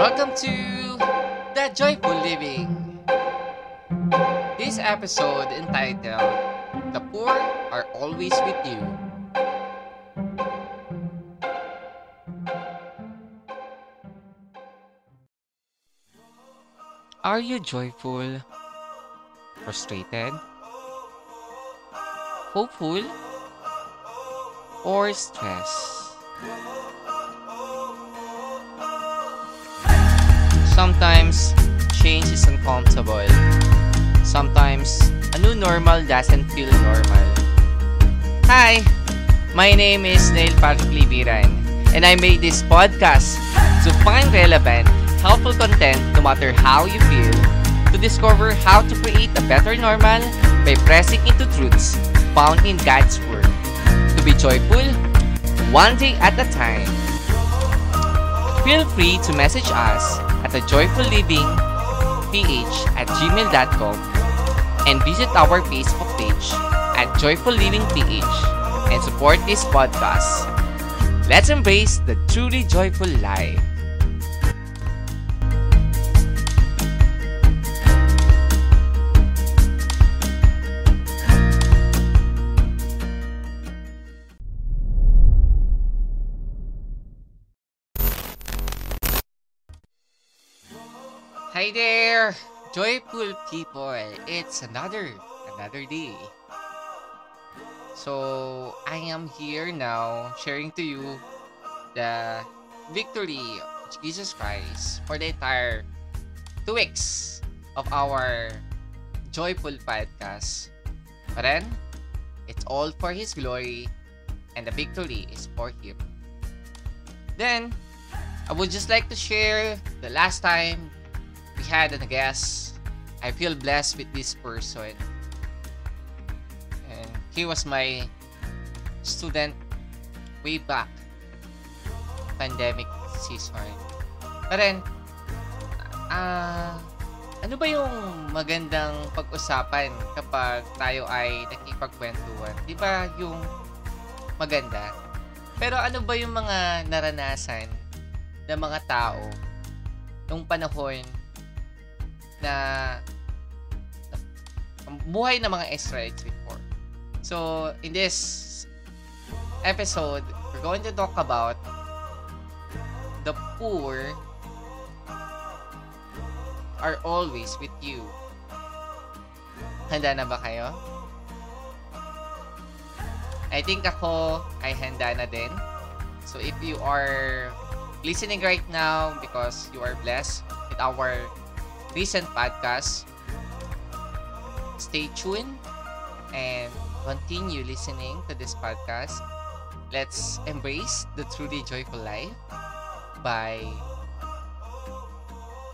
Welcome to The Joyful Living. This episode entitled The Poor Are Always With You. Are you joyful? Frustrated? Hopeful? Or stressed? Sometimes, change is uncomfortable. Sometimes, a new normal doesn't feel normal. Hi, my name is Neil Patrick Libiran, and I made this podcast to find relevant, helpful content no matter how you feel, to discover how to create a better normal by pressing into truths found in God's Word. To be joyful, one day at a time. Feel free to message us at the at gmail.com and visit our Facebook page at Joyful Living PH and support this podcast. Let's embrace the truly joyful life. There, joyful people. It's another another day. So, I am here now sharing to you the victory of Jesus Christ for the entire two weeks of our joyful podcast. But then, it's all for His glory and the victory is for Him. Then, I would just like to share the last time we had a guest. I feel blessed with this person. And he was my student way back pandemic season. But then, ah, ano ba yung magandang pag-usapan kapag tayo ay nakipagkwentuhan? Di ba yung maganda? Pero ano ba yung mga naranasan ng mga tao nung panahon na buhay ng mga Israelites before. So, in this episode, we're going to talk about the poor are always with you. Handa na ba kayo? I think ako ay handa na din. So, if you are listening right now because you are blessed with our recent podcast. Stay tuned and continue listening to this podcast. Let's embrace the truly joyful life by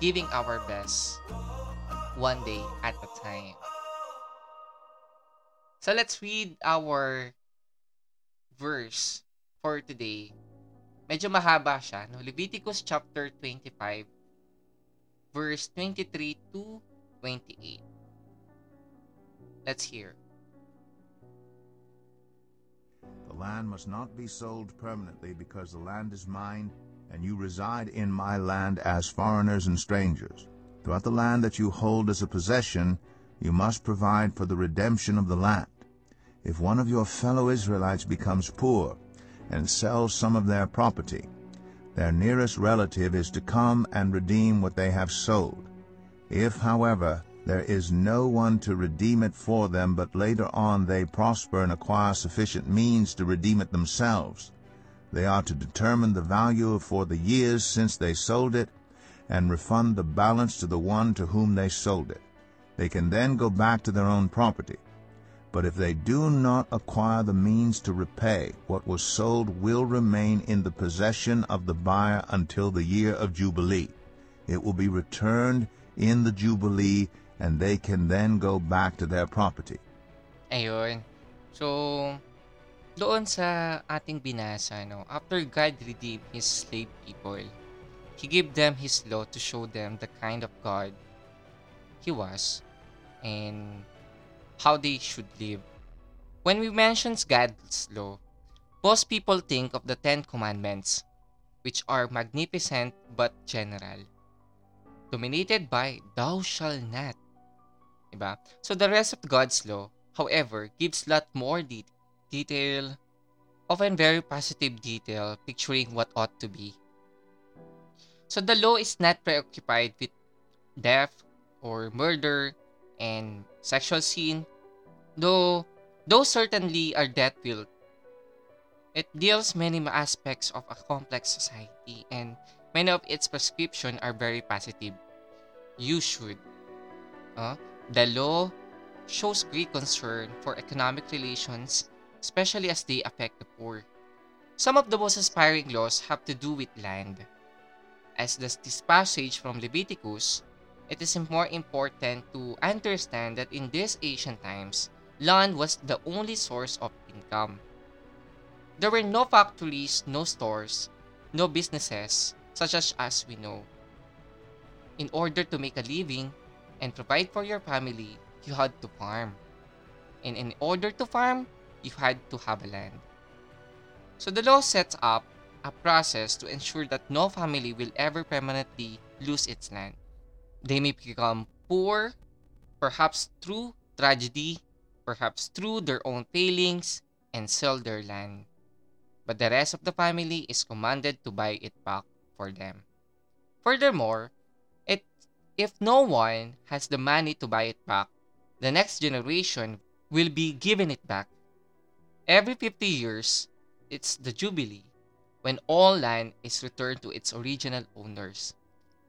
giving our best one day at a time. So let's read our verse for today. Medyo mahaba siya. No? Leviticus chapter 25 verse 23 to 28. Let's hear. The land must not be sold permanently because the land is mine, and you reside in my land as foreigners and strangers. Throughout the land that you hold as a possession, you must provide for the redemption of the land. If one of your fellow Israelites becomes poor and sells some of their property, their nearest relative is to come and redeem what they have sold. If, however, there is no one to redeem it for them, but later on they prosper and acquire sufficient means to redeem it themselves, they are to determine the value for the years since they sold it, and refund the balance to the one to whom they sold it. They can then go back to their own property. But if they do not acquire the means to repay, what was sold will remain in the possession of the buyer until the year of Jubilee. It will be returned in the Jubilee, and they can then go back to their property. Ayun. So, doon sa ating binasa, no, after God redeemed His slave people, He gave them His law to show them the kind of God He was and how they should live. When we mention God's law, most people think of the Ten Commandments, which are magnificent but general. dominated by thou shall not. Diba? So the rest of God's law, however, gives lot more de- detail, often very positive detail, picturing what ought to be. So the law is not preoccupied with death or murder and sexual scene, though those certainly are death-filled. It deals many aspects of a complex society and many of its prescriptions are very positive. You should. Uh, the law shows great concern for economic relations, especially as they affect the poor. Some of the most inspiring laws have to do with land. As does this passage from Leviticus, it is more important to understand that in these ancient times, land was the only source of income. There were no factories, no stores, no businesses, such as as we know. In order to make a living and provide for your family, you had to farm. And in order to farm, you had to have a land. So the law sets up a process to ensure that no family will ever permanently lose its land. They may become poor, perhaps through tragedy, perhaps through their own failings, and sell their land. But the rest of the family is commanded to buy it back for them. Furthermore, it, if no one has the money to buy it back, the next generation will be given it back. Every 50 years, it's the Jubilee, when all land is returned to its original owners.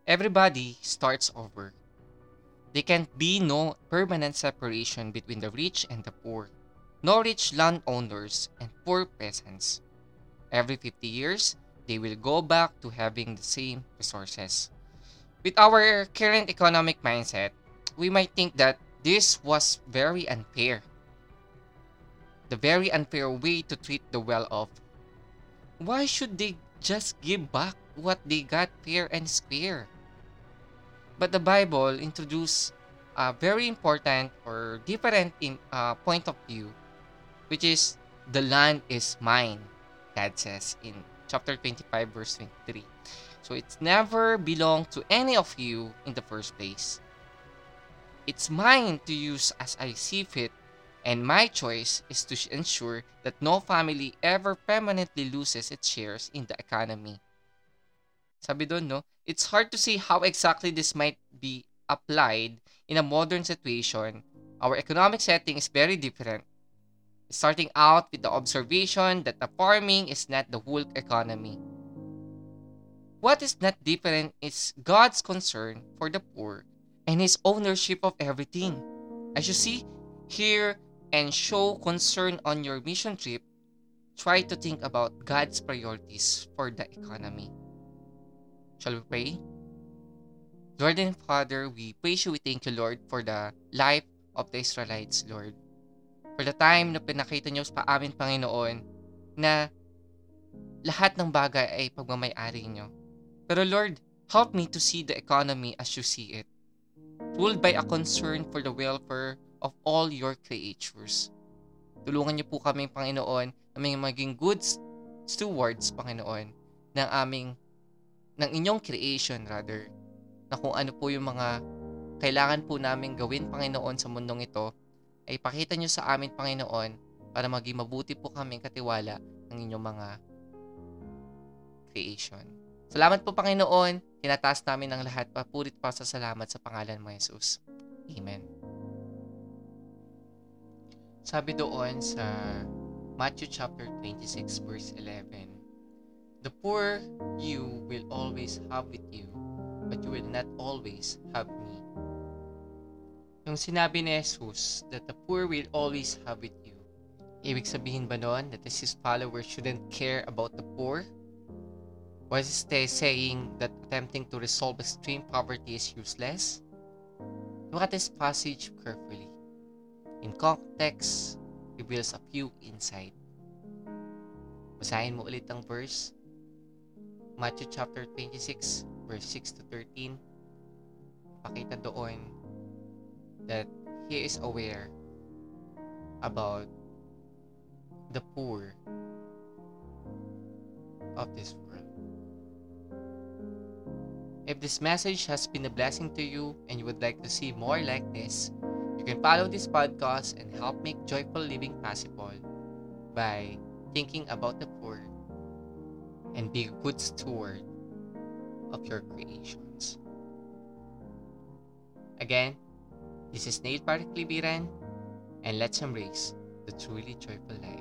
Everybody starts over. There can be no permanent separation between the rich and the poor, no rich landowners and poor peasants. Every 50 years, they will go back to having the same resources. With our current economic mindset, we might think that this was very unfair. The very unfair way to treat the well-off. Why should they just give back what they got fair and square? But the Bible introduced a very important or different in, uh, point of view, which is the land is mine, God says in chapter 25, verse 23. So it's never belonged to any of you in the first place. It's mine to use as I see fit, and my choice is to ensure that no family ever permanently loses its shares in the economy. Sabi doon, no? It's hard to see how exactly this might be applied in a modern situation. Our economic setting is very different. Starting out with the observation that the farming is not the whole economy. What is not different is God's concern for the poor and his ownership of everything. As you see, hear, and show concern on your mission trip, try to think about God's priorities for the economy. Shall we pray? Lord and Father, we praise you, we thank you, Lord, for the life of the Israelites, Lord. For the time na pinakita niyo sa amin, Panginoon, na lahat ng bagay ay pagmamayari niyo. Pero Lord, help me to see the economy as you see it. Ruled by a concern for the welfare of all your creatures. Tulungan niyo po kami, Panginoon, na maging good stewards, Panginoon, ng aming, ng inyong creation, rather, na kung ano po yung mga kailangan po namin gawin, Panginoon, sa mundong ito, ay pakita niyo sa amin, Panginoon, para maging mabuti po kaming katiwala ng inyong mga creation. Salamat po, Panginoon. Tinataas namin ang lahat. Papurit pa sa salamat sa pangalan mo, Jesus. Amen. Sabi doon sa Matthew chapter 26 verse 11, The poor you will always have with you, but you will not always have me. Yung sinabi ni Jesus that the poor will always have with you, ibig sabihin ba noon that his followers shouldn't care about the poor? Was he saying that attempting to resolve extreme poverty is useless? Look at this passage carefully. In context, reveals a few insight. Basahin mo ulit ang verse. Matthew chapter 26, verse 6 to 13. Pakita doon that he is aware about the poor of this world. If this message has been a blessing to you and you would like to see more like this, you can follow this podcast and help make joyful living possible by thinking about the poor and be a good steward of your creations. Again, this is Neil Patrick Libiran, and let's embrace the truly joyful life.